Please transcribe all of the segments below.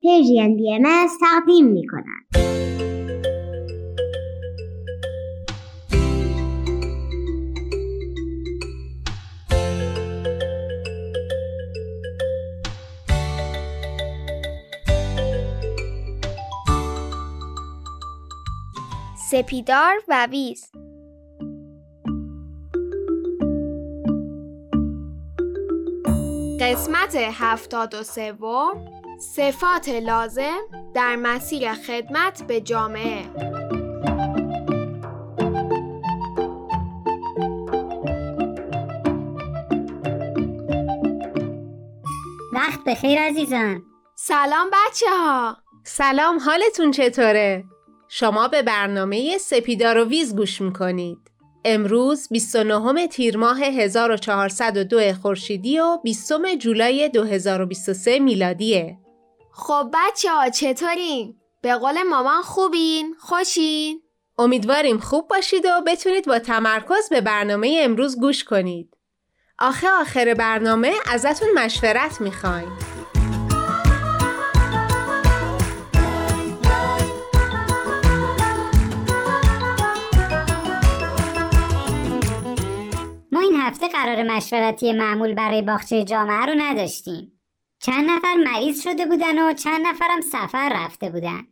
پیجین بی ام تقدیم می کنند. سپیدار و ویز قسمت هفتاد و سوم صفات لازم در مسیر خدمت به جامعه وقت بخیر عزیزان سلام بچه ها سلام حالتون چطوره؟ شما به برنامه سپیدار و ویز گوش می‌کنید. امروز 29 تیر ماه 1402 خورشیدی و 20 جولای 2023 میلادیه. خب بچه ها چطورین؟ به قول مامان خوبین؟ خوشین؟ امیدواریم خوب باشید و بتونید با تمرکز به برنامه امروز گوش کنید. آخه آخر برنامه ازتون مشورت می‌خوایم. ما این هفته قرار مشورتی معمول برای باغچه جامعه رو نداشتیم. چند نفر مریض شده بودن و چند نفرم سفر رفته بودن.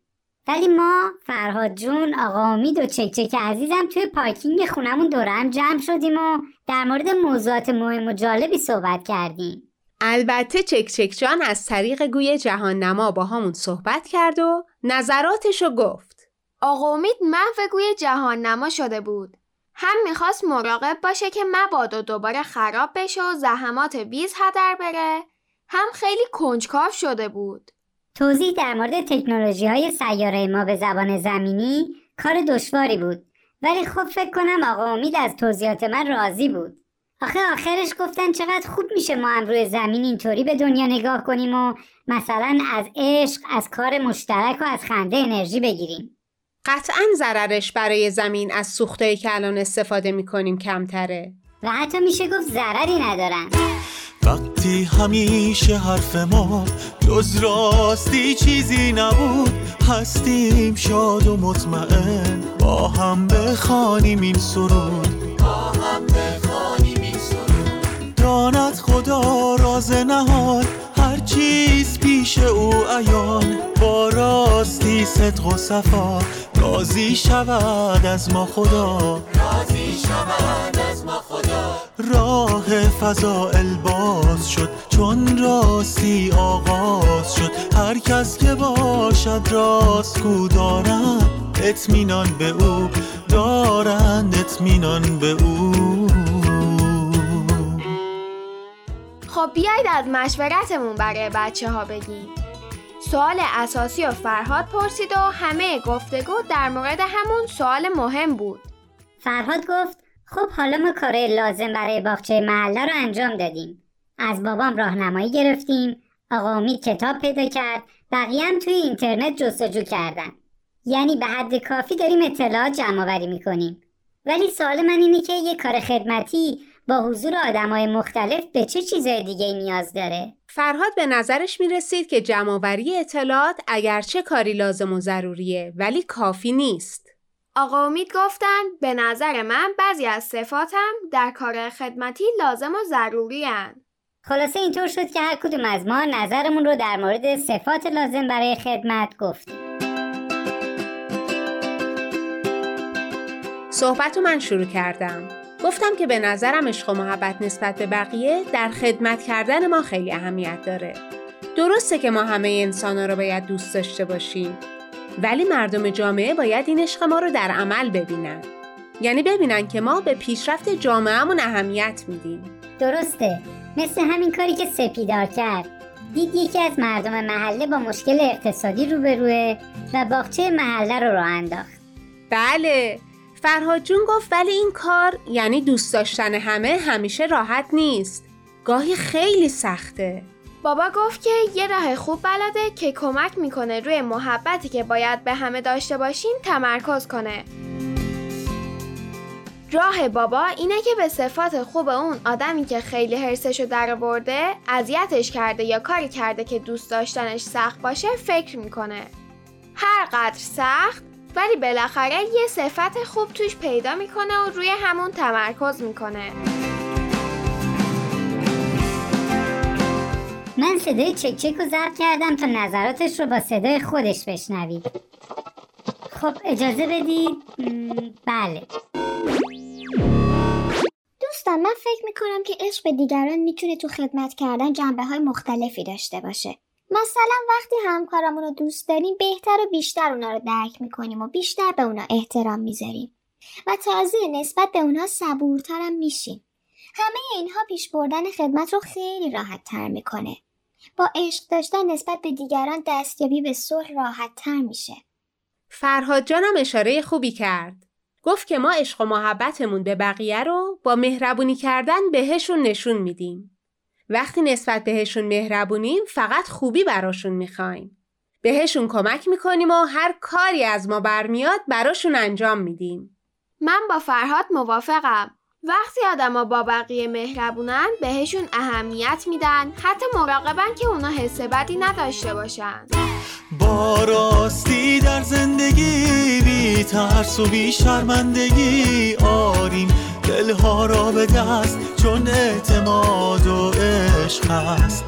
ولی ما فرهاد جون آقا امید و چکچک عزیزم توی پارکینگ خونمون دورم جمع شدیم و در مورد موضوعات مهم و جالبی صحبت کردیم. البته چکچک جان از طریق گوی جهان نما با همون صحبت کرد و نظراتشو گفت. آقا امید محو گوی جهان نما شده بود. هم می‌خواست مراقب باشه که مبادا دوباره خراب بشه و زحمات ویز هدر بره هم خیلی کنجکاو شده بود. توضیح در مورد تکنولوژی های سیاره ما به زبان زمینی کار دشواری بود. ولی خب فکر کنم آقا امید از توضیحات من راضی بود. آخه آخرش گفتن چقدر خوب میشه ما هم روی زمین اینطوری به دنیا نگاه کنیم و مثلا از عشق از کار مشترک و از خنده انرژی بگیریم. قطعا ضررش برای زمین از سوختایی که الان استفاده می‌کنیم کمتره. و حتی میشه گفت ضرری ندارن. وقتی همیشه حرف ما جز راستی چیزی نبود هستیم شاد و مطمئن. با هم بخوانیم این سرود. با هم بخوانیم این سرود. داند خدا راز نهان. هر چیز پیش او عیان؟ با راستی صدق و صفا. راضی شود از ما خدا. راضی شود از ما خدا. راه فضائل باز شد. چون راستی آغاز شد. هر کس که باشد راست کو دارند اطمینان به او. دارند اطمینان به او. خب بیاید از مشورتمون برای بچه ها بگیم. سوال اساسی و فرهاد پرسید و همه گفتگو در مورد همون سوال مهم بود. فرهاد گفت خب حالا ما کارهای لازم برای باغچه محله رو انجام دادیم. از بابام راهنمایی گرفتیم. آقا امید کتاب پیدا کرد. بقیه هم توی اینترنت جستجو کردن. یعنی به حد کافی داریم اطلاعات جمع آوری می‌کنیم. ولی سوال من اینه که یه کار خدمتی با حضور آدمای مختلف به چه چیزای دیگه نیاز داره فرهاد به نظرش می رسید که جمعآوری اطلاعات اگرچه کاری لازم و ضروریه ولی کافی نیست. آقا امید گفتن به نظر من بعضی از صفاتم در کار خدمتی لازم و ضروری هن. خلاصه اینطور شد که هر کدوم از ما نظرمون رو در مورد صفات لازم برای خدمت گفتیم. صحبت من شروع کردم. گفتم که به نظرم عشق و محبت نسبت به بقیه در خدمت کردن ما خیلی اهمیت داره. درسته که ما همه انسان رو باید دوست داشته باشیم. ولی مردم جامعه باید این عشق ما رو در عمل ببینن. یعنی ببینن که ما به پیشرفت جامعهمون اهمیت میدیم. درسته. مثل همین کاری که سپیدار کرد. دید یکی از مردم محله با مشکل اقتصادی روبروه و باغچه محله رو راه انداخت. بله فرهاد جون گفت ولی این کار یعنی دوست داشتن همه همیشه راحت نیست. گاهی خیلی سخته. بابا گفت که یه راه خوب بلده که کمک می‌کنه روی محبتی که باید به همه داشته باشین تمرکز کنه. راه بابا اینه که به صفات خوب اون آدمی که خیلی حرسشو درآورده اذیتش کرده یا کاری کرده که دوست داشتنش سخت باشه فکر می‌کنه. هر قدر سخت ولی بالاخره یه صفت خوب توش پیدا می‌کنه و روی همون تمرکز می‌کنه. من صدای چک چک رو ضبط کردم تا نظراتش رو با صدای خودش بشنوید خب اجازه بدید بله. دوستان من فکر می‌کنم که عشق به دیگران می‌تونه تو خدمت کردن جنبه های مختلفی داشته باشه. مثلا وقتی همکارامون رو دوست داریم بهتر و بیشتر اونا رو درک می‌کنیم و بیشتر به اونا احترام می‌ذاریم. و تازه نسبت به اونا صبورترم میشیم. همه اینها پیش بردن خدمت رو خیلی راحت تر می‌کنه. با عشق داشتن نسبت به دیگران دستیابی به صلح راحت تر میشه. فرهاد جانم اشاره خوبی کرد. گفت که ما عشق و محبتمون به بقیه رو با مهربونی کردن بهشون نشون میدیم. وقتی نسبت بهشون مهربونیم فقط خوبی براشون می‌خوایم. بهشون کمک می‌کنیم و هر کاری از ما برمیاد براشون انجام میدیم. من با فرهاد موافقم. وقتی آدما با بقیه مهربونن بهشون اهمیت میدن. حتی مراقبن که اونا حس بدی نداشته باشن. با راستی در زندگی بی ترس و بی شرمندگی آریم. دلها را به دست چون اعتماد و عشق هست.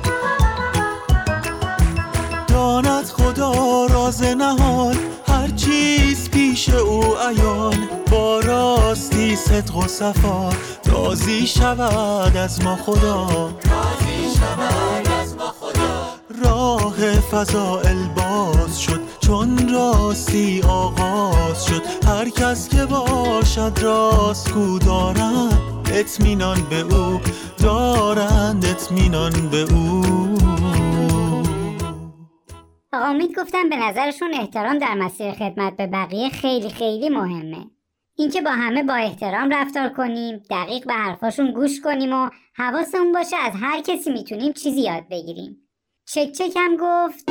داند خدا راز نهان هر چیز پیش او عیان. با راستی صدق و صفا راضی شود از ما خدا. راضی شود از ما خدا. راه فضائل باز شد. چون راستی آغاز شد هر کس که باشد راست کو دارند اطمینان به او دارند اطمینان به او. امید گفتم به نظرشون احترام در مسیر خدمت به بقیه خیلی خیلی مهمه. اینکه با همه با احترام رفتار کنیم دقیق به حرفاشون گوش کنیم و حواسمون باشه از هر کسی می‌تونیم چیزی یاد بگیریم. چک چک هم گفت.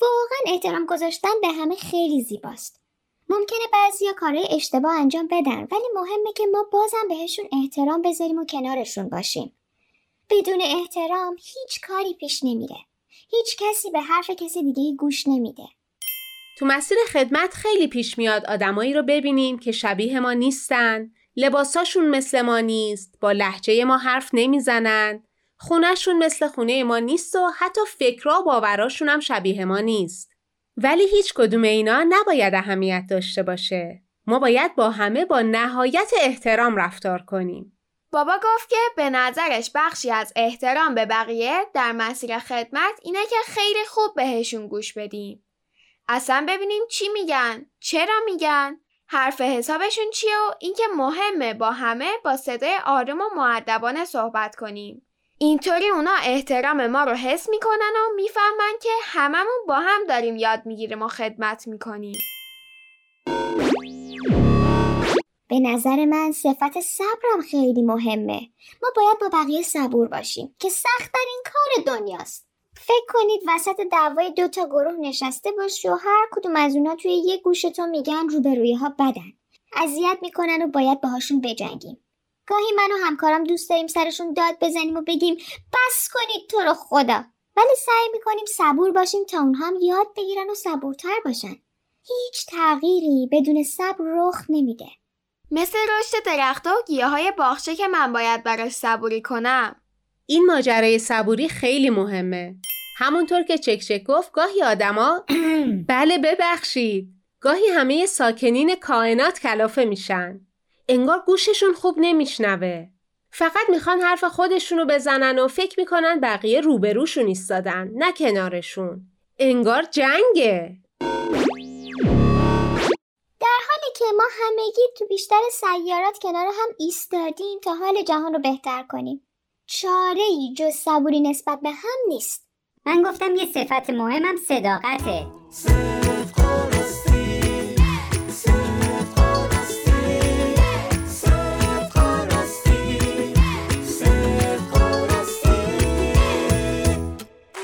واقعا احترام گذاشتن به همه خیلی زیباست. ممکنه بعضیا کارهای اشتباه انجام بدن ولی مهمه که ما بازم بهشون احترام بذاریم و کنارشون باشیم. بدون احترام هیچ کاری پیش نمیره. هیچ کسی به حرف کسی دیگه گوش نمیده. تو مسیر خدمت خیلی پیش میاد آدمایی رو ببینیم که شبیه ما نیستن لباساشون مثل ما نیست با لحجه ما حرف نمی‌زنن. خونهشون مثل خونه ما نیست و حتی فکرها و باوراشون هم شبیه ما نیست ولی هیچ کدوم اینا نباید اهمیت داشته باشه ما باید با همه با نهایت احترام رفتار کنیم بابا گفت که به نظرش بخشی از احترام به بقیه در مسیر خدمت اینه که خیلی خوب بهشون گوش بدیم. اصلا ببینیم چی میگن، چرا میگن، حرف حسابشون چیه و اینکه مهمه با همه با صدای آروم و معدبانه صحبت کنیم. اینطوری اونا احترام ما رو حس می‌کنن و می‌فهمن که هممون با هم داریم یاد می‌گیریم و خدمت می‌کنیم. به نظر من صفت صبرم خیلی مهمه. ما باید با بقیه صبور باشیم که سخت این کار دنیاست. فکر کنید وسط دعوای دو تا گروه نشسته باشی و هر کدوم از اونا توی یه گوش تو میگن روبروی ها بدن. اذیت می‌کنن و باید باهاشون بجنگیم. گاهی من و همکارم دوست داریم سرشون داد بزنیم و بگیم بس کنید تو رو خدا. ولی سعی می‌کنیم صبور باشیم تا اونها هم یاد بگیرن و صبورتر باشن. هیچ تغییری بدون صبر رخ نمیده. مثل رشد درختها و گیاه های باغچه که من باید براش صبوری کنم. این ماجرای صبوری خیلی مهمه. همونطور که چک چک گفت گاهی آدما بله ببخشید. گاهی همه ساکنین کائنات کلافه میشن. انگار گوششون خوب نمیشنوه. فقط می‌خوان حرف خودشونو بزنن و فکر می‌کنن بقیه روبروشون ایستادن نه کنارشون. انگار جنگه. در حالی که ما همگی تو بیشتر سیارات کنار هم ایستادیم تا حال جهان رو بهتر کنیم. چاره ای جز صبوری نسبت به هم نیست. من گفتم یه صفت مهمم صداقته.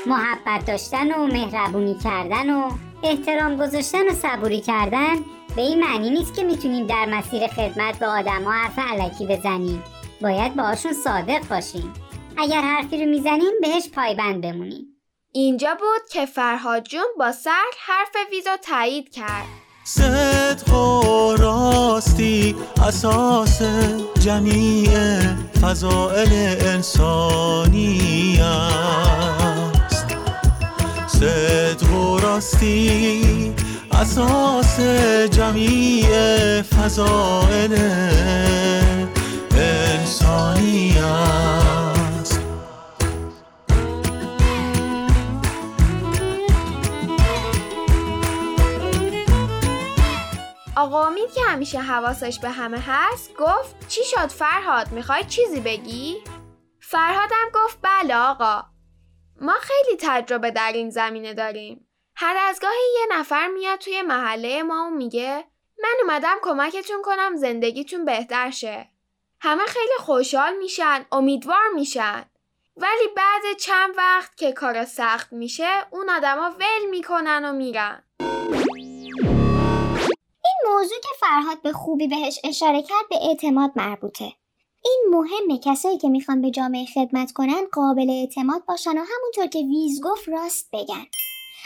محبت داشتن و مهربونی کردن و احترام گذاشتن و صبوری کردن به این معنی نیست که می‌تونیم در مسیر خدمت به آدما حرف علکی بزنیم. باید باهاشون صادق باشیم. اگر حرفی رو می‌زنیم بهش پایبند بمونیم. اینجا بود که فرهاد جون با سر حرف ویزو تایید کرد. صدق و راستی اساس جمیع فضائل انسانی است صدق و راستی اساس جمیع فضائل انسانی است. آقا امید که همیشه حواسش به همه هست گفت چی شد؟ فرهاد می‌خوای چیزی بگی؟ فرهادم گفت بله آقا. ما خیلی تجربه در این زمینه داریم. هر از گاهی یه نفر میاد توی محله ما و میگه من اومدم کمکتون کنم زندگیتون بهتر شه. همه خیلی خوشحال میشن امیدوار میشن. ولی بعد چند وقت که کار سخت میشه اون آدما ول می‌کنن و میرن. این موضوع که فرهاد به خوبی بهش اشاره کرد به اعتماد مربوطه. این مهمه کسایی که می‌خوان به جامعه خدمت کنن قابل اعتماد باشن و همونطور که ویز گفت راست بگن.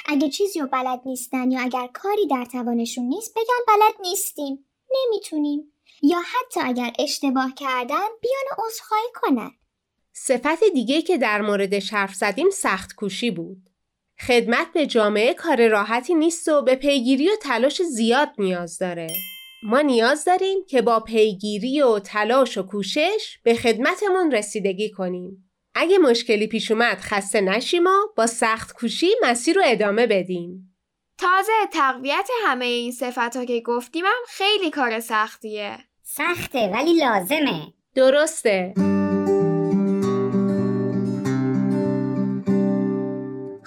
اگه چیزی رو بلد نیستن یا اگر کاری در توانشون نیست بگن بلد نیستیم. نمی‌تونیم. یا حتی اگر اشتباه کردن بیان و عذرخواهی کنن. صفت دیگه که در موردش حرف زدیم سخت کوشی بود. خدمت به جامعه کار راحتی نیست و به پیگیری و تلاش زیاد نیاز داره. ما نیاز داریم که با پیگیری و تلاش و کوشش به خدمتمون رسیدگی کنیم. اگه مشکلی پیش اومد خسته نشیم و با سخت کوشی مسیر رو ادامه بدیم. تازه تقویت همه این صفت ها که گفتیم هم خیلی کار سختیه سخته ولی لازمه درسته.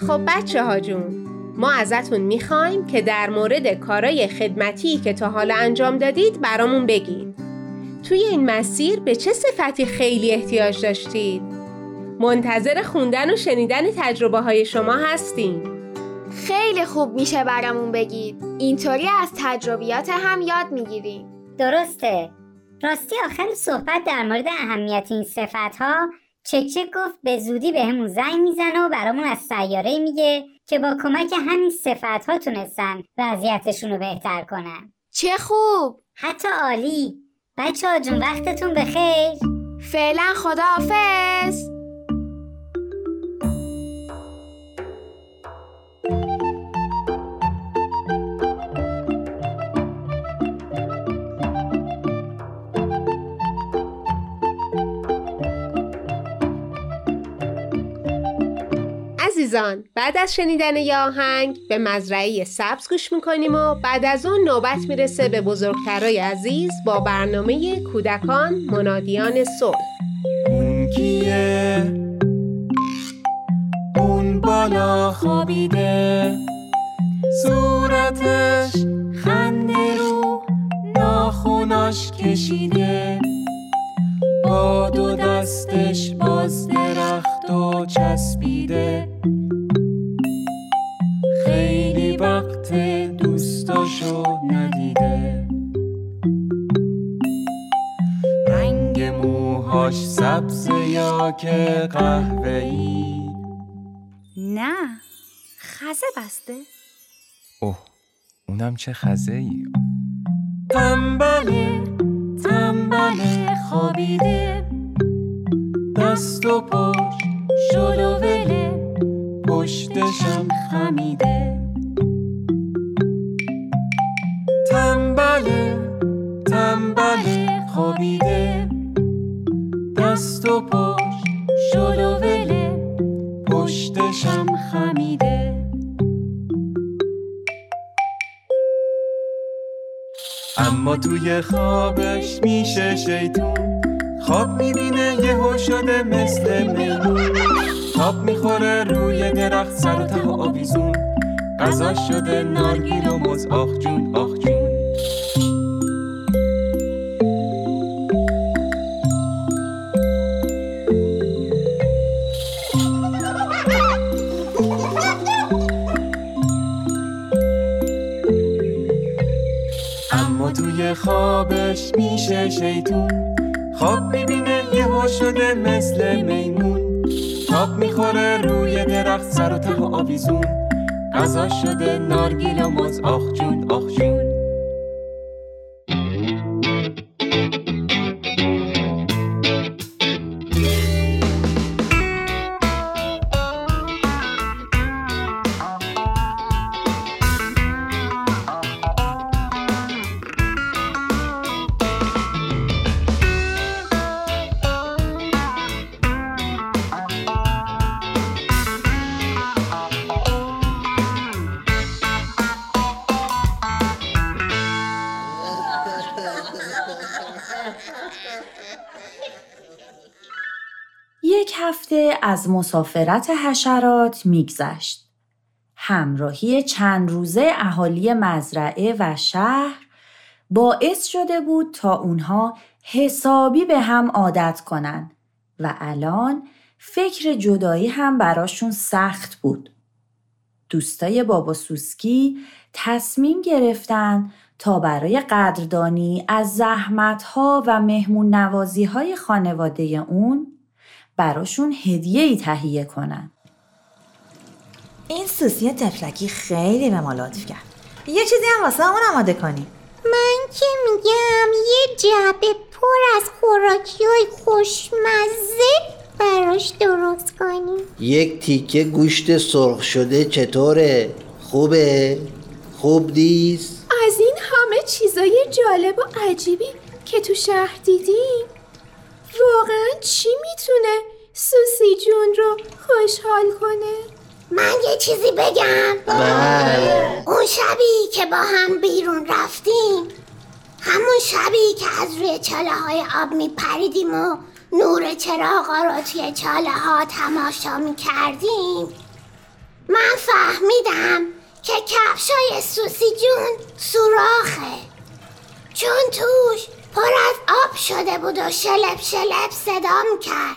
خب بچه ها جون ما ازتون می‌خوایم که در مورد کارای خدمتی که تا حالا انجام دادید برامون بگید توی این مسیر به چه صفتی خیلی احتیاج داشتید؟ منتظر خوندن و شنیدن تجربه های شما هستیم. خیلی خوب میشه برامون بگید. اینطوری از تجربیات هم یاد می‌گیریم. درسته. راستی آخر صحبت در مورد اهمیت این صفت ها چک چک گفت به زودی بهمون زنگ می‌زنه و برامون از سیاره میگه که با کمک همین صفت ها تونستن وضعیتشون رو بهتر کنن. چه خوب! حتی عالی. بچه ها جون وقتتون بخیر. فعلا خداحافظ! عزیزان بعد از شنیدن یه آهنگ به مزرعه سبز گوش می‌کنیم و بعد از اون نوبت می‌رسه به بزرگترای عزیز با برنامه کودکان منادیان صلح. اون کیه؟ اون بالا خوابیده. صورتش خنده رو ناخوناش کشیده. با دو دستش باز درخت و چسبیده. خیلی وقت دوستاشو ندیده. رنگ موهاش سبز یا که قهوه‌ای؟ نه خزه بسته. اوه اونم چه خزه ای تنبله تنبله خوابیده. دست و پاش شلووله پشتشم خمیده. تنبله تنبله خوابیده. دست و پاش شلووله پشتشم خمیده. اما توی خوابش میشه شیطون. خواب می‌بینه یهو شده مثل میمون. تاب می‌خوره روی درخت سر و ته آویزون. غذا شده نارگیل و مز آخ جون آخ جون. توی خوابش میشه شیطون. خواب می‌بینه یه شده مثل میمون تاب می‌خوره روی درخت سر و ته آویزون. غذا شده نارگیل و مز آخ جون. هفته از مسافرت حشرات میگذشت. همراهی چند روزه اهالی مزرعه و شهر باعث شده بود تا اونها حسابی به هم عادت کنن و الان فکر جدایی هم براشون سخت بود. دوستای بابا سوسکی تصمیم گرفتن تا برای قدردانی از زحمتها و مهمون نوازی های خانواده اون براشون هدیه ای تهیه کنن. این سوسی تفلکی خیلی به ما لطف کرد. یه چیزی هم واسه همون آماده کنیم. من که میگم یه جعبه پر از خوراکی های خوشمزه براش درست کنیم یک تیکه گوشت سرخ شده چطوره؟ خوبه؟ خوب نیست؟ از این همه چیزای جالب و عجیبی که تو شهر دیدیم واقعا چی می‌تونه سوسی جون رو خوشحال کنه؟ من یه چیزی بگم. بله. اون شبی که با هم بیرون رفتیم همون شبی که از روی چاله های آب میپریدیم و نور چراغا رو توی چاله ها تماشا می‌کردیم من فهمیدم که کفشای سوسی جون سوراخه. چون توش پر از آب شده بود و شلپ شلپ صدا می‌کرد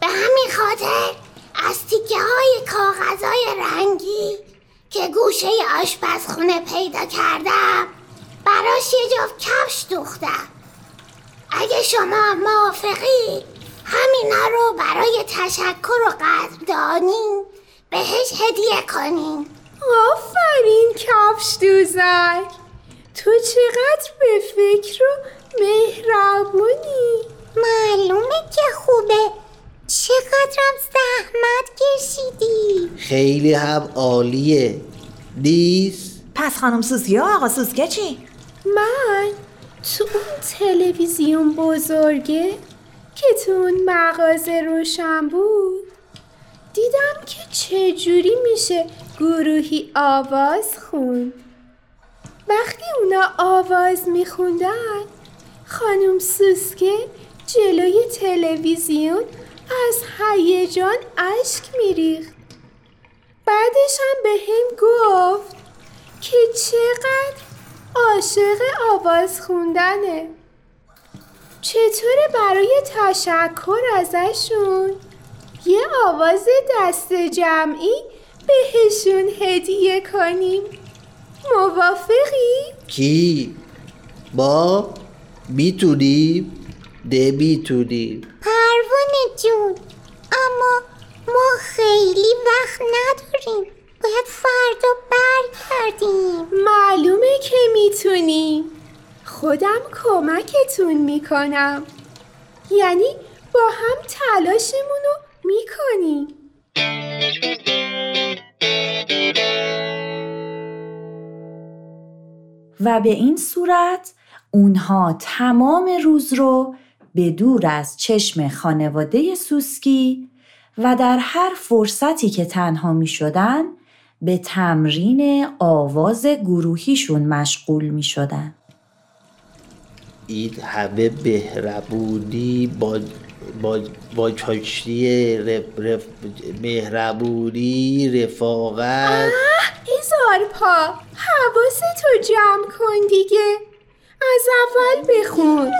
به همین خاطر از تیکه های کاغذای رنگی که گوشه آشپزخونه پیدا کردم براش یه جفت کفش دوختم. اگه شما موافقی همینا رو برای تشکر و قدردانی بهش هدیه کنین. آفرین کفش دوزک تو چقدر به فکر و مهربونی؟ معلومه که خوبه. چقدرم زحمت کشیدی. خیلی هم عالیه. نیست؟ پس خانم سوسی و آقا سوسکه چی؟ من تو اون تلویزیون بزرگه که تو اون مغازه روشن بود دیدم که چجوری میشه گروهی آواز خوند وقتی اونا آواز میخوندن خانم سوسکه جلوی تلویزیون از هیجان اشک میریخت. بعدش هم به هم گفت که چقدر عاشق آواز خوندنه. چطوره برای تشکر ازشون یه آواز دست جمعی بهشون هدیه کنیم؟ موافقی؟ کی؟ با؟ می‌تونیم؟ نمی‌تونیم پروانه جون اما ما خیلی وقت نداریم باید فردا برگردیم معلومه که می‌تونیم خودم کمکتون می‌کنم یعنی با هم تلاشمون رو می‌کنیم و به این صورت اونها تمام روز رو به دور از چشم خانواده سوسکی و در هر فرصتی که تنها می شدن به تمرین آواز گروهیشون مشغول می شدن. این همه مهربونی با با, با چاشتی رف رف مهربونی رفاقت ایزار پا حواستو جمع کن دیگه از اول بخون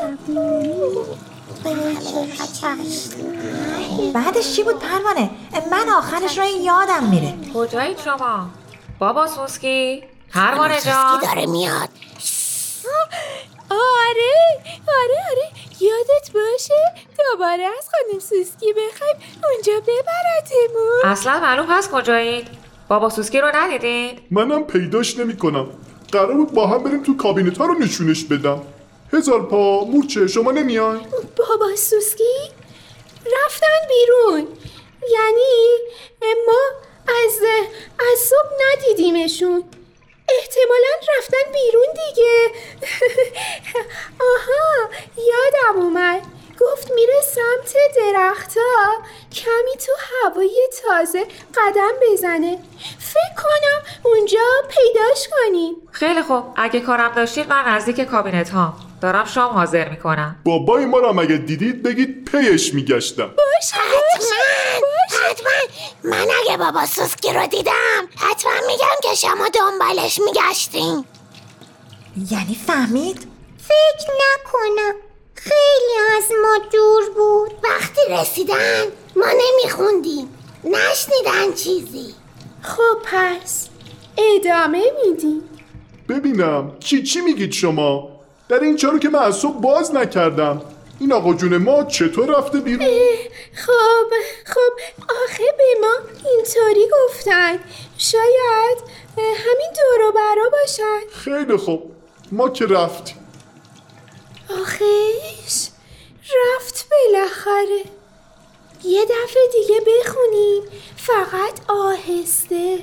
بعدش چی بود پروانه؟ من آخرش رو این یادم میره کجایید شما؟ بابا سوسکی؟ پروانه جان داره میاد آره آره آره. یادت باشه؟ دوباره از خانم سوسکی بخوایم اونجا ببرتمون اصلا معلوم هست کجایید؟ بابا سوسکی رو ندیدید؟ منم پیداش نمی کنم قرار بود با هم بریم تو کابینت ها رو نشونش بدم. هزار پا مورچه شما نمیای؟ بابا سوسکی رفتن بیرون. یعنی ما از از صبح ندیدیمشون. احتمالا رفتن بیرون دیگه. آها یادم اومد. گفت میره سمت درختها. کمی تو هوای تازه قدم بزنه. فکر کنم اونجا پیداش کنیم. خیلی خوب. اگه کارم داشتید من نزدیک کابینت ها دارم شام حاضر می‌کنم. بابای ما رو هم اگه دیدید؟ بگید پیش میگشتم. حتما حتما. من اگه بابا سوسکی رو دیدم حتما میگم که شما دنبالش میگشتین. یعنی فهمید؟ فکر نکنم. خیلی از ما دور بود. وقتی رسیدن ما نمیخوندیم. نشنیدن چیزی. خب پس ادامه میدیم. ببینم چی چی میگید شما؟ در این چارو که من از صبح باز نکردم. این آقا جون ما چطور رفته بیرون؟ خب خب آخه به ما اینطوری گفتن. شاید همین دورو برا باشن. خیلی خوب. ما که رفتیم. آخیش رفت بالاخره. یه دفعه دیگه بخونیم. فقط آهسته.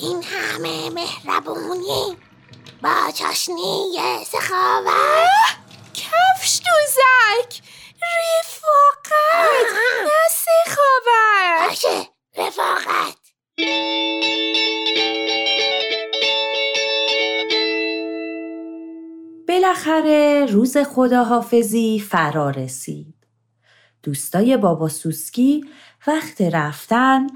این همه مهربونی. با چاشنی سخاوت کفش دوزک. رفاقت. نه سخاوت باشه رفاقت. بالاخره روز خداحافظی فرا رسید. دوستای بابا سوسکی وقت رفتن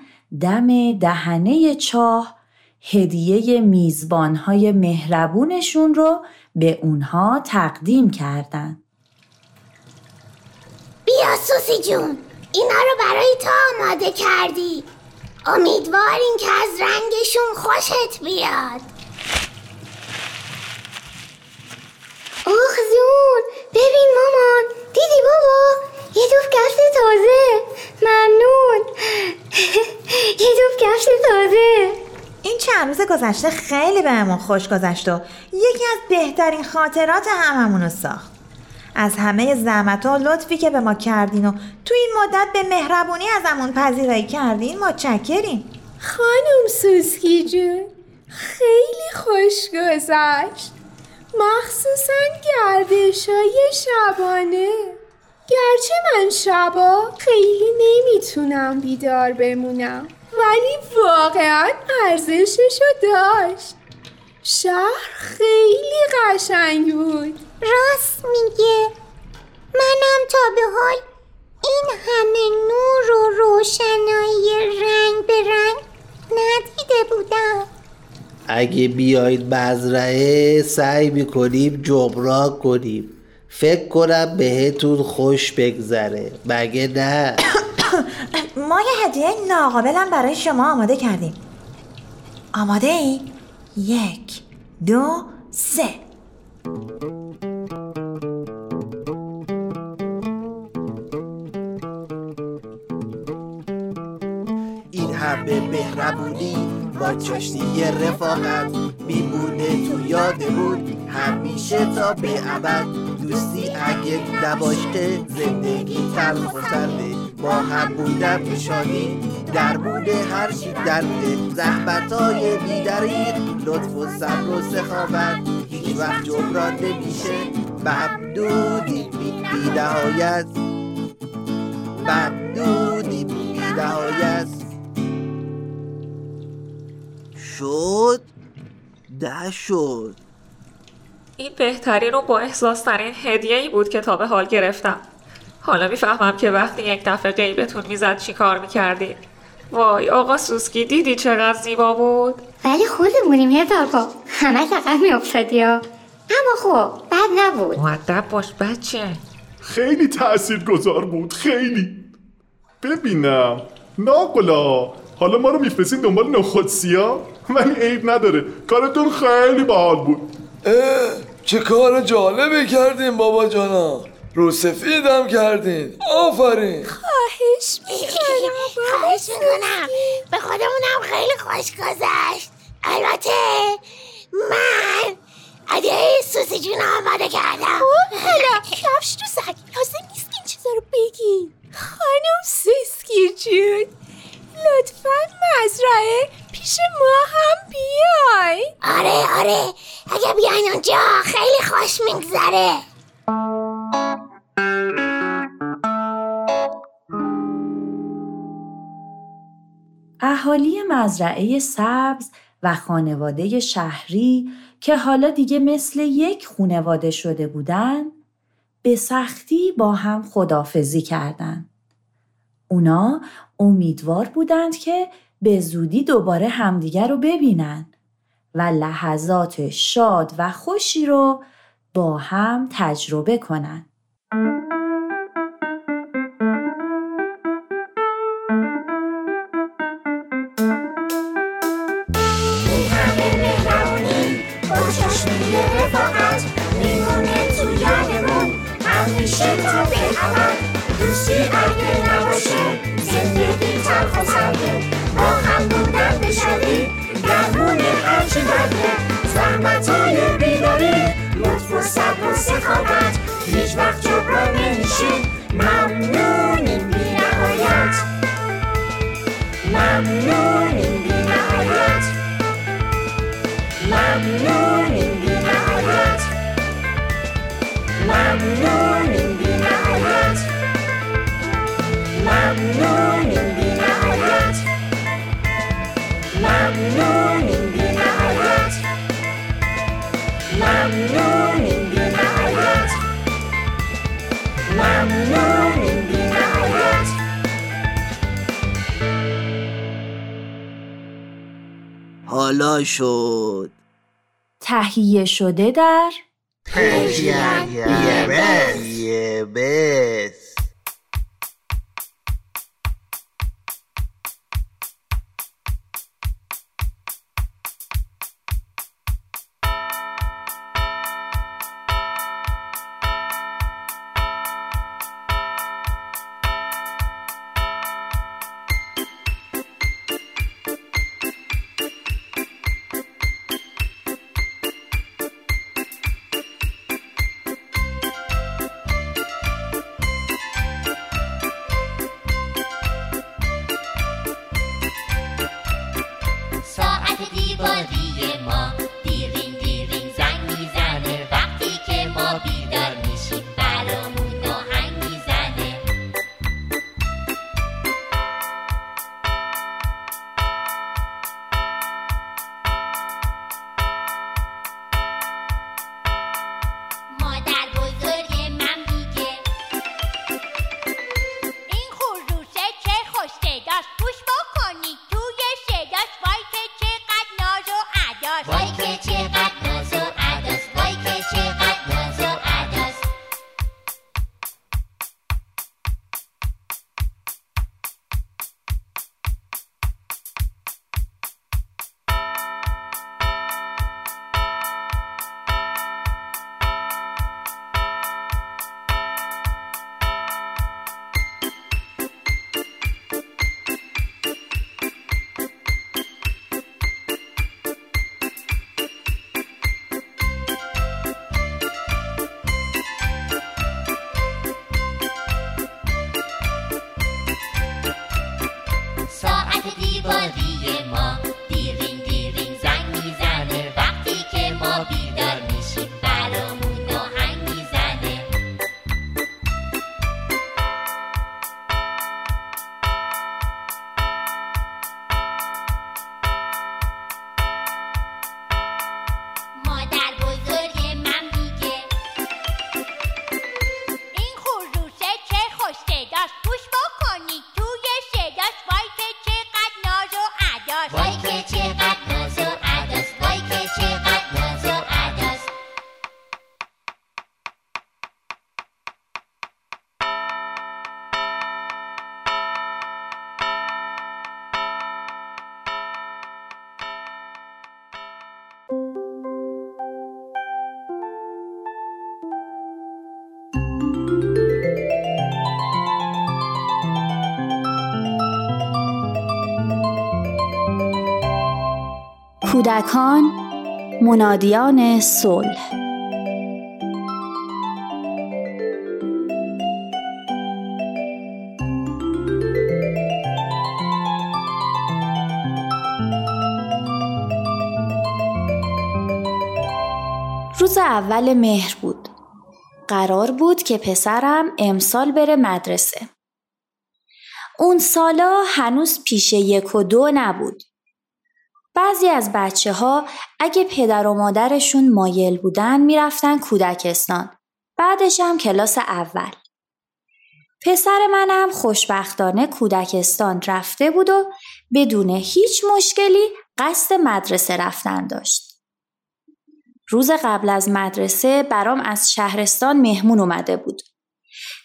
دم دهنه چاه هدیه میزبانهای مهربونشون رو به اونها تقدیم کردن. بیا سوسی جون اینا رو برای تو آماده کردی. امیدواریم که از رنگشون خوشت بیاد. آخ زون ببین مامان دیدی بابا؟ یه دوف کفش تازه ممنون. یه دوف کفش تازه. این چند روز گذشته خیلی بهمون خوش گذشت و یکی از بهترین خاطرات هممون رو ساخت. از همه زحمت و لطفی که به ما کردین و تو این مدت به مهربونی ازمون پذیرایی کردین متشکریم. خانم سوسکی جون خیلی خوش گذشت. مخصوصا گردش های شبانه. گرچه من شبا خیلی نمی‌تونم بیدار بمونم ولی واقعا ارزششو داشت. شهر خیلی قشنگ بود. راست میگه. منم تا به حال این همه نور و روشنایی رنگ به رنگ ندیده بودم. اگه بیایید مزرعه سعی می‌کنیم جبران کنیم. فکر کنم بهتون خوش بگذره. مگه نه؟ ما یه هدیه ناقابلم برای شما آماده کردیم. آماده ای؟ یک دو سه. این همه مهربونی با چاشنی رفاقت میمونه تو یادمون. همیشه تا به ابد دوستی اگه نباشه زندگی تلخ و سرده با هم بودن نشانی درمون هر چی درده. زحمت های بیدریق لطف و صبر و سخاوت. هیچ وقت جبران نمیشه. ممنونی بی نهایت ممنونی بی نهایت شد. نشد این بهترین و با احساس ترین هدیه ای بود که تا به حال گرفتم. حالا می‌فهمم که وقتی یک دفعه قیبتون می‌زد چی کار می‌کردید. وای آقا سوسکی دیدی چقدر زیبا بود؟ ولی خودمونیم هزار با همه عقب میافتادی ها اما خب بد نبود. معدب باش بچه. خیلی تأثیر گذار بود خیلی. ببینم. ناقلا. حالا ما رو میفرستین دنبال نخودسیا ولی عیب نداره. کارتون خیلی باحال بود. چه کار جالبی کردین بابا جانا. رو سفیدم کردین. آفرین. خواهش می‌کنم خواهش می‌کنم. به خودمونم خیلی خوش گذشت. البته من عدیه سوسی جون آماده کردم. حالا کفش تو سگ. لازم نیست که این چیزا رو بگی. خانم سوسکی جون. لطفا مزرعه پیش ما هم بیای. آره آره. اگه بیاین اونجا خیلی خوش میگذره. اهالی مزرعه سبز و خانواده شهری که حالا دیگه مثل یک خونواده شده بودن به سختی با هم خدافزی کردند. اونا امیدوار بودند که به زودی دوباره همدیگر رو ببینن و لحظات شاد و خوشی رو با هم تجربه کنند. اگه نباشه هرچی بده زحمتای بیداری لطف و صبر و سخاوت. هیچ وقت جبران نمیشه ممنونیم بی نهایت. ممنونیم بی نهایت. ممنونیم بی نهایت. ممنونیم بی نهایت. ممنونیم حالا شد. تهیه شده در پرژین کودکان منادیان صلح روز اول مهر بود. قرار بود که پسرم امسال بره مدرسه. اون سالا هنوز پیش یک و دو نبود. بعضی از بچه ها اگه پدر و مادرشون مایل بودن می‌رفتن کودکستان. بعدش هم کلاس اول. پسر منم خوشبختانه کودکستان رفته بود و بدون هیچ مشکلی قصد مدرسه رفتن داشت. روز قبل از مدرسه برام از شهرستان مهمون اومده بود.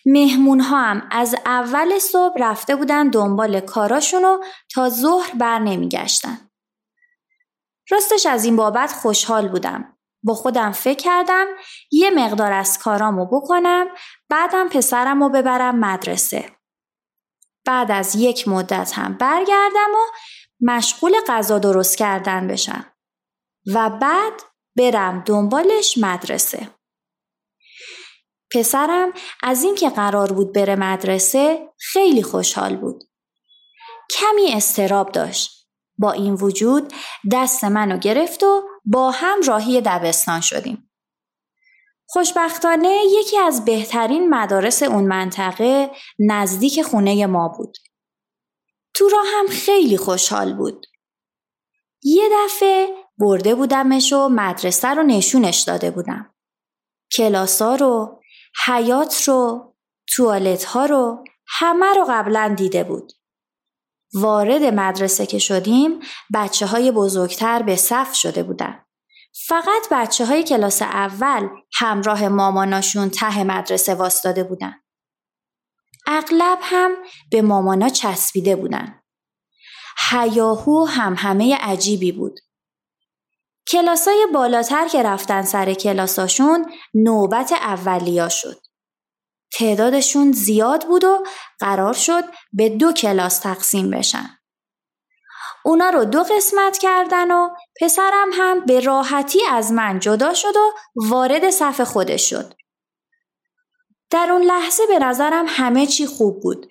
مهمون ها هم از اول صبح رفته بودن دنبال کاراشونو تا ظهر بر نمی گشتن. راستش از این بابت خوشحال بودم. با خودم فکر کردم یه مقدار از کارامو بکنم بعدم پسرم رو ببرم مدرسه. بعد از یک مدت هم برگردم و مشغول غذا درست کردن بشم. و بعد برم دنبالش مدرسه. پسرم از اینکه قرار بود بره مدرسه خیلی خوشحال بود. کمی استراب داشت. با این وجود دست منو گرفت و با هم راهی دبستان شدیم. خوشبختانه یکی از بهترین مدارس اون منطقه نزدیک خونه ما بود. تو راه هم خیلی خوشحال بود. یه دفعه برده بودمش و مدرسه رو نشونش داده بودم. کلاسا رو، حیات رو، توالت ها رو همه رو قبلا دیده بود. وارد مدرسه که شدیم بچه های بزرگتر به صف شده بودن. فقط بچه های کلاس اول همراه ماماناشون ته مدرسه واستاده بودن. اغلب هم به مامانا چسبیده بودن. هیاهو هم همه عجیبی بود. کلاسای بالاتر که رفتن سر کلاساشون نوبت اولیا شد. تعدادشون زیاد بود و قرار شد به دو کلاس تقسیم بشن. اونا رو دو قسمت کردن و پسرم هم به راحتی از من جدا شد و وارد صف خودش شد. در اون لحظه به نظرم همه چی خوب بود.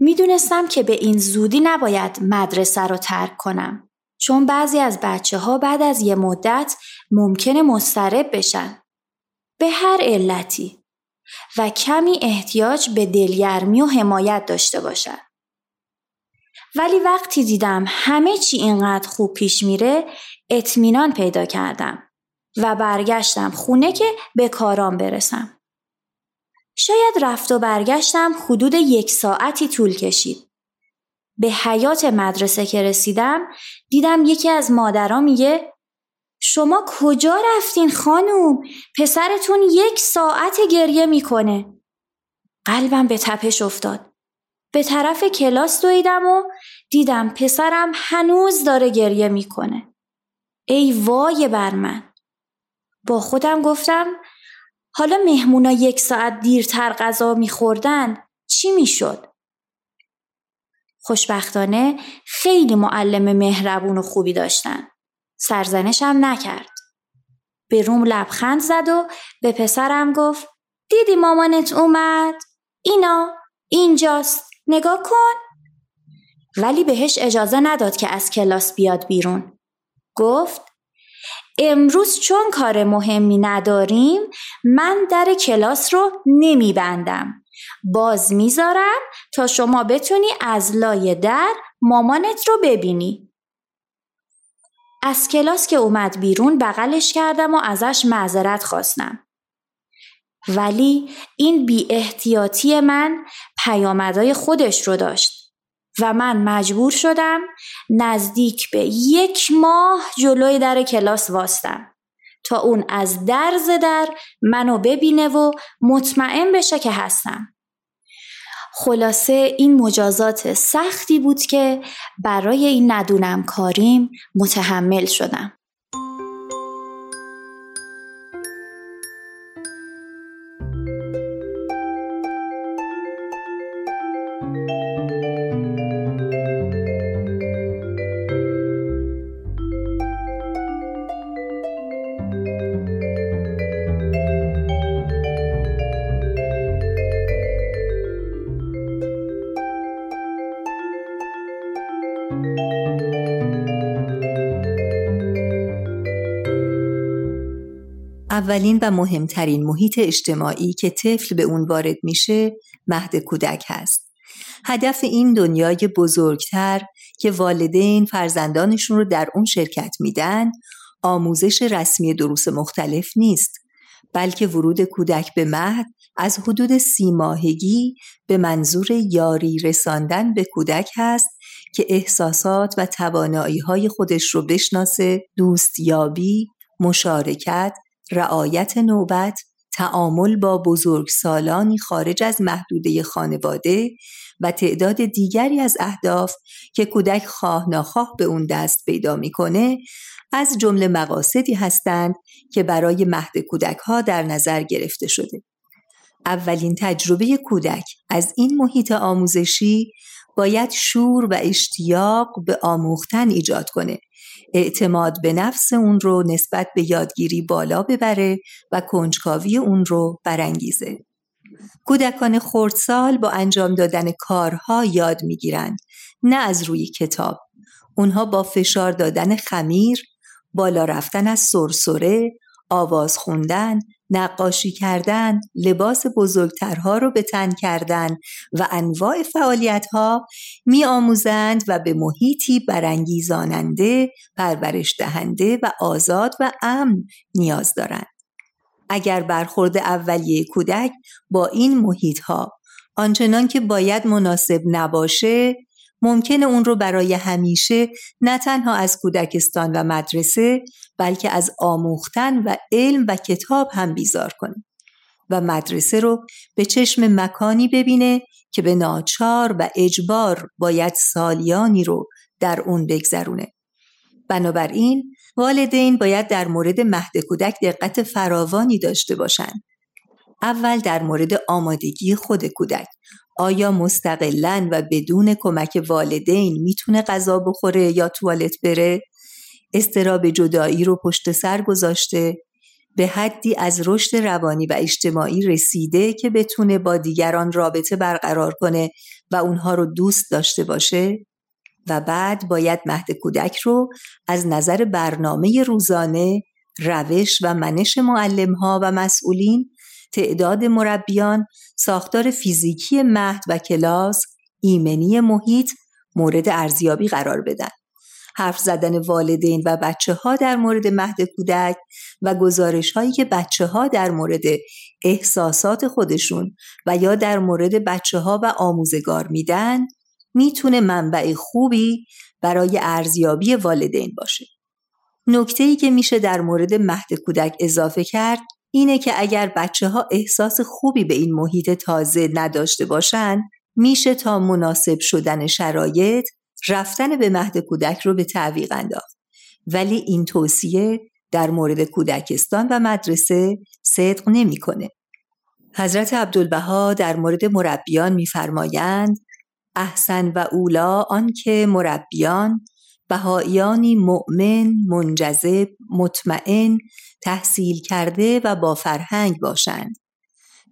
می‌دونستم که به این زودی نباید مدرسه رو ترک کنم. چون بعضی از بچه ها بعد از یه مدت ممکنه مسترب بشن. به هر علتی و کمی احتیاج به دلگرمی و حمایت داشته باشن. ولی وقتی دیدم همه چی اینقدر خوب پیش میره اطمینان پیدا کردم و برگشتم خونه که به کارام برسم. شاید رفت و برگشتم حدود یک ساعتی طول کشید. به حیات مدرسه که رسیدم دیدم یکی از مادرها میگه شما کجا رفتین خانوم؟ پسرتون یک ساعت گریه می‌کنه. قلبم به تپش افتاد. به طرف کلاس دویدم و دیدم پسرم هنوز داره گریه می‌کنه. ای وای بر من. با خودم گفتم حالا مهمونا یک ساعت دیرتر غذا میخوردن چی می‌شد؟ خوشبختانه خیلی معلم مهربون و خوبی داشتن. سرزنشم نکرد. به روم لبخند زد و به پسرم گفت دیدی مامانت اومد؟ اینا اینجاست نگاه کن ولی بهش اجازه نداد که از کلاس بیاد بیرون گفت امروز چون کار مهمی نداریم من در کلاس رو نمیبندم باز می‌ذارم تا شما بتونی از لای در مامانت رو ببینی. از کلاس که اومد بیرون بغلش کردم و ازش معذرت خواستم. ولی این بی احتیاطی من پیامدهای خودش رو داشت و من مجبور شدم نزدیک به یک ماه جلوی در کلاس واستم تا اون از درز در منو ببینه و مطمئن بشه که هستم. خلاصه این مجازات سختی بود که برای این ندونم کاریم متحمل شدم. اولین و مهمترین محیط اجتماعی که طفل به اون وارد میشه مهد کودک هست. هدف این دنیای بزرگتر که والدین فرزندانشون رو در اون شرکت میدن آموزش رسمی دروس مختلف نیست بلکه ورود کودک به مهد از حدود سی ماهگی به منظور یاری رساندن به کودک هست که احساسات و توانایی های خودش رو بشناسه دوستیابی، مشارکت، رعایت نوبت، تعامل با بزرگسالانی خارج از محدوده خانواده و تعداد دیگری از اهداف که کودک خواه ناخواه به اون دست پیدا می‌کنه از جمله مقاصدی هستند که برای مهد کودک ها در نظر گرفته شده. اولین تجربه کودک از این محیط آموزشی باید شور و اشتیاق به آموختن ایجاد کنه اعتماد به نفس اون رو نسبت به یادگیری بالا ببره و کنجکاوی اون رو برانگیزه. کودکان خردسال با انجام دادن کارها یاد می‌گیرند نه از روی کتاب. اونها با فشار دادن خمیر، بالا رفتن از سرسره، آواز خوندن، نقاشی کردن، لباس بزرگترها رو به تن کردن و انواع فعالیتها می آموزند و به محیطی برانگیزاننده، پرورش دهنده و آزاد و امن نیاز دارند. اگر برخورد اولیه کودک با این محیط ها آنچنان که باید مناسب نباشه ممکنه اون رو برای همیشه نه تنها از کودکستان و مدرسه بلکه از آموختن و علم و کتاب هم بیزار کنه و مدرسه رو به چشم مکانی ببینه که به ناچار و اجبار باید سالیانی رو در اون بگذرونه. بنابراین والدین باید در مورد مهد کودک دقت فراوانی داشته باشند. اول در مورد آمادگی خود کودک آیا مستقلا و بدون کمک والدین می‌تونه غذا بخوره یا توالت بره؟ استراب جدایی رو پشت سر گذاشته به حدی از رشد روانی و اجتماعی رسیده که بتونه با دیگران رابطه برقرار کنه و اونها رو دوست داشته باشه و بعد باید مهد کودک رو از نظر برنامه روزانه روش و منش معلم ها و مسئولین تعداد مربیان، ساختار فیزیکی مهد و کلاس، ایمنی محیط مورد ارزیابی قرار بدن. حرف زدن والدین و بچه ها در مورد مهد کودک و گزارش هایی که بچه ها در مورد احساسات خودشون و یا در مورد بچه ها و آموزگار میدن می‌تونه منبع خوبی برای ارزیابی والدین باشه. نکته ای که میشه در مورد مهد کودک اضافه کرد اینه که اگر بچه ها احساس خوبی به این محیط تازه نداشته باشند میشه تا مناسب شدن شرایط رفتن به مهد کودک رو به تعویق انداخت ولی این توصیه در مورد کودکستان و مدرسه صدق نمی‌کنه. حضرت عبدالبها در مورد مربیان میفرمایند احسن و اولا آنکه مربیان بهاییانی مؤمن، منجذب، مطمئن، تحصیل کرده و با فرهنگ باشند.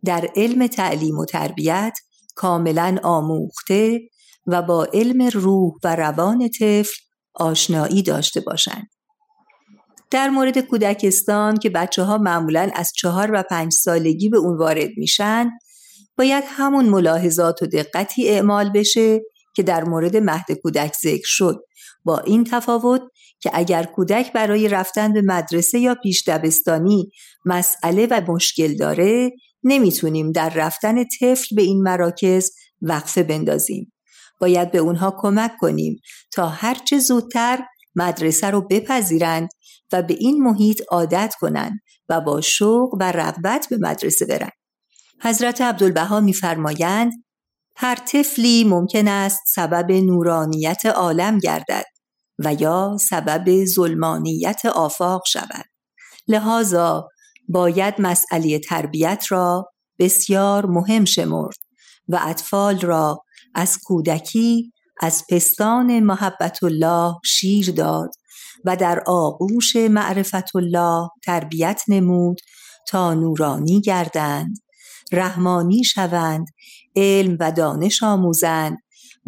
در علم تعلیم و تربیت کاملا آموخته و با علم روح و روان طفل آشنایی داشته باشند. در مورد کودکستان که بچه ها معمولا از چهار و پنج سالگی به اون وارد میشن باید همون ملاحظات و دقتی اعمال بشه که در مورد مهد کودک ذکر شد با این تفاوت که اگر کودک برای رفتن به مدرسه یا پیش دبستانی مسئله و مشکل داره نمی‌تونیم در رفتن طفل به این مراکز وقفه بندازیم. باید به اونها کمک کنیم تا هرچه زودتر مدرسه رو بپذیرند و به این محیط عادت کنند و با شوق و رغبت به مدرسه برند. حضرت عبدالبها میفرمایند هر طفلی ممکن است سبب نورانیت عالم گردد و یا سبب ظلمانیت آفاق شود. لذا باید مسئله تربیت را بسیار مهم شمرد و اطفال را از کودکی از پستان محبت الله شیر داد و در آغوش معرفت الله تربیت نمود تا نورانی گردند رحمانی شوند علم و دانش آموزند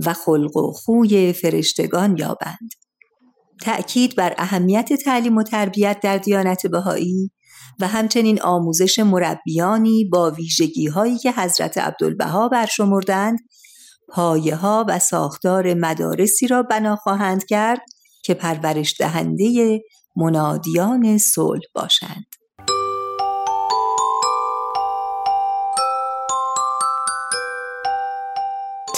و خلق و خوی فرشتگان یابند تأکید بر اهمیت تعلیم و تربیت در دیانت بهایی و همچنین آموزش مربیانی با ویژگی هایی که حضرت عبدالبها برشمردند پایه ها و ساختار مدارسی را بنا خواهند کرد که پرورش دهنده منادیان صلح باشند.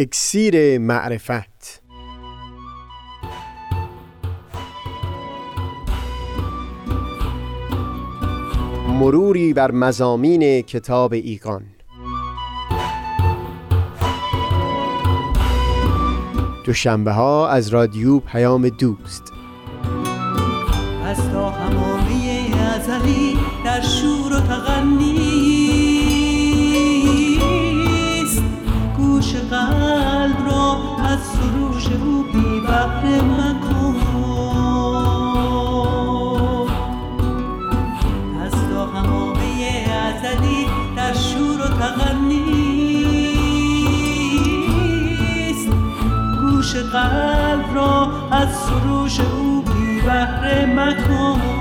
اکسیر معرفت. مروری بر مزامین کتاب ایقان دوشنبه ها از رادیو پیام دوست. از تا همامه ازلی از سروش او بی بهره مکن.